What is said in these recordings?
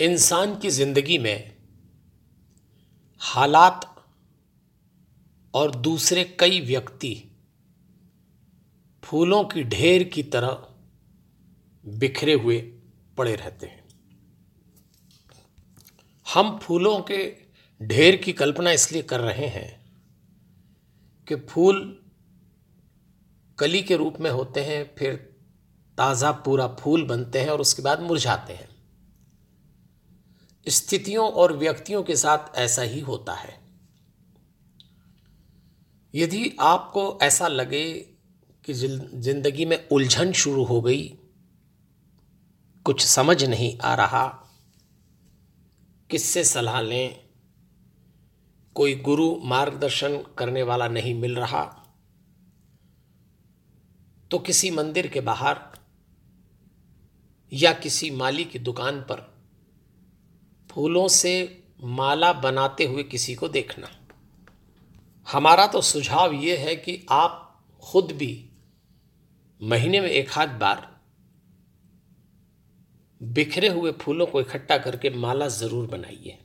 इंसान की ज़िंदगी में हालात और दूसरे कई व्यक्ति फूलों की ढेर की तरह बिखरे हुए पड़े रहते हैं। हम फूलों के ढेर की कल्पना इसलिए कर रहे हैं कि फूल कली के रूप में होते हैं, फिर ताज़ा पूरा फूल बनते हैं और उसके बाद मुरझाते हैं। स्थितियों और व्यक्तियों के साथ ऐसा ही होता है। यदि आपको ऐसा लगे कि ज़िंदगी में उलझन शुरू हो गई, कुछ समझ नहीं आ रहा, किससे सलाह लें? कोई गुरु मार्गदर्शन करने वाला नहीं मिल रहा तो किसी मंदिर के बाहर या किसी माली की दुकान पर फूलों से माला बनाते हुए किसी को देखना। हमारा तो सुझाव ये है कि आप खुद भी महीने में एक हाथ बार बिखरे हुए फूलों को इकट्ठा करके माला ज़रूर बनाइए।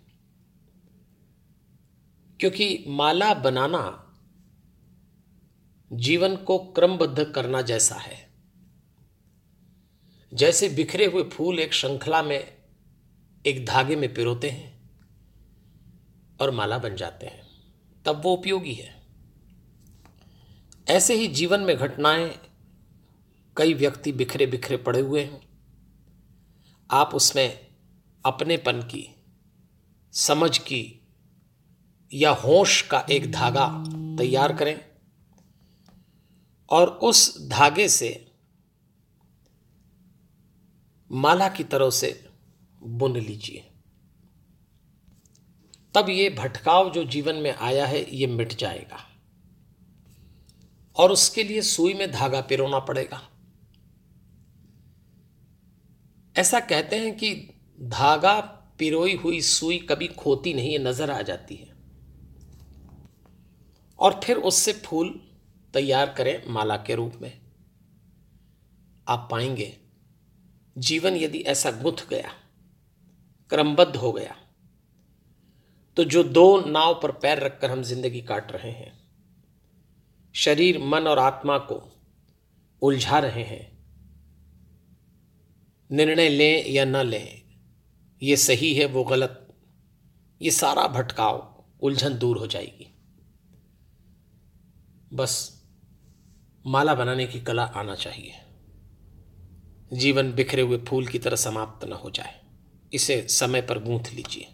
क्योंकि माला बनाना जीवन को क्रमबद्ध करना जैसा है। जैसे बिखरे हुए फूल एक श्रृंखला में एक धागे में पिरोते हैं और माला बन जाते हैं। तब वो उपयोगी है। ऐसे ही जीवन में घटनाएँ कई व्यक्ति बिखरे बिखरे पड़े हुए हैं। आप उसमें अपनेपन की, समझ की या होश का एक धागा तैयार करें और उस धागे से माला की तरह से बुन लीजिए। तब ये भटकाव जो जीवन में आया है, ये मिट जाएगा। और उसके लिए सुई में धागा पिरोना पड़ेगा। ऐसा कहते हैं कि धागा पिरोई हुई सुई कभी खोती नहीं है नज़र आ जाती है। और फिर उससे फूल तैयार करें माला के रूप में। आप पाएँगे, जीवन यदि ऐसा गुथ गया क्रमबद्ध हो गया। तो जो दो नाव पर पैर रखकर हम ज़िंदगी काट रहे हैं, शरीर, मन और आत्मा को उलझा रहे हैं, निर्णय लें या न लें, ये सही है, वो गलत, ये सारा भटकाव, उलझन दूर हो जाएगी। बस माला बनाने की कला आना चाहिए। जीवन बिखरे हुए फूल की तरह समाप्त न हो जाए। इसे समय पर गूंथ लीजिए।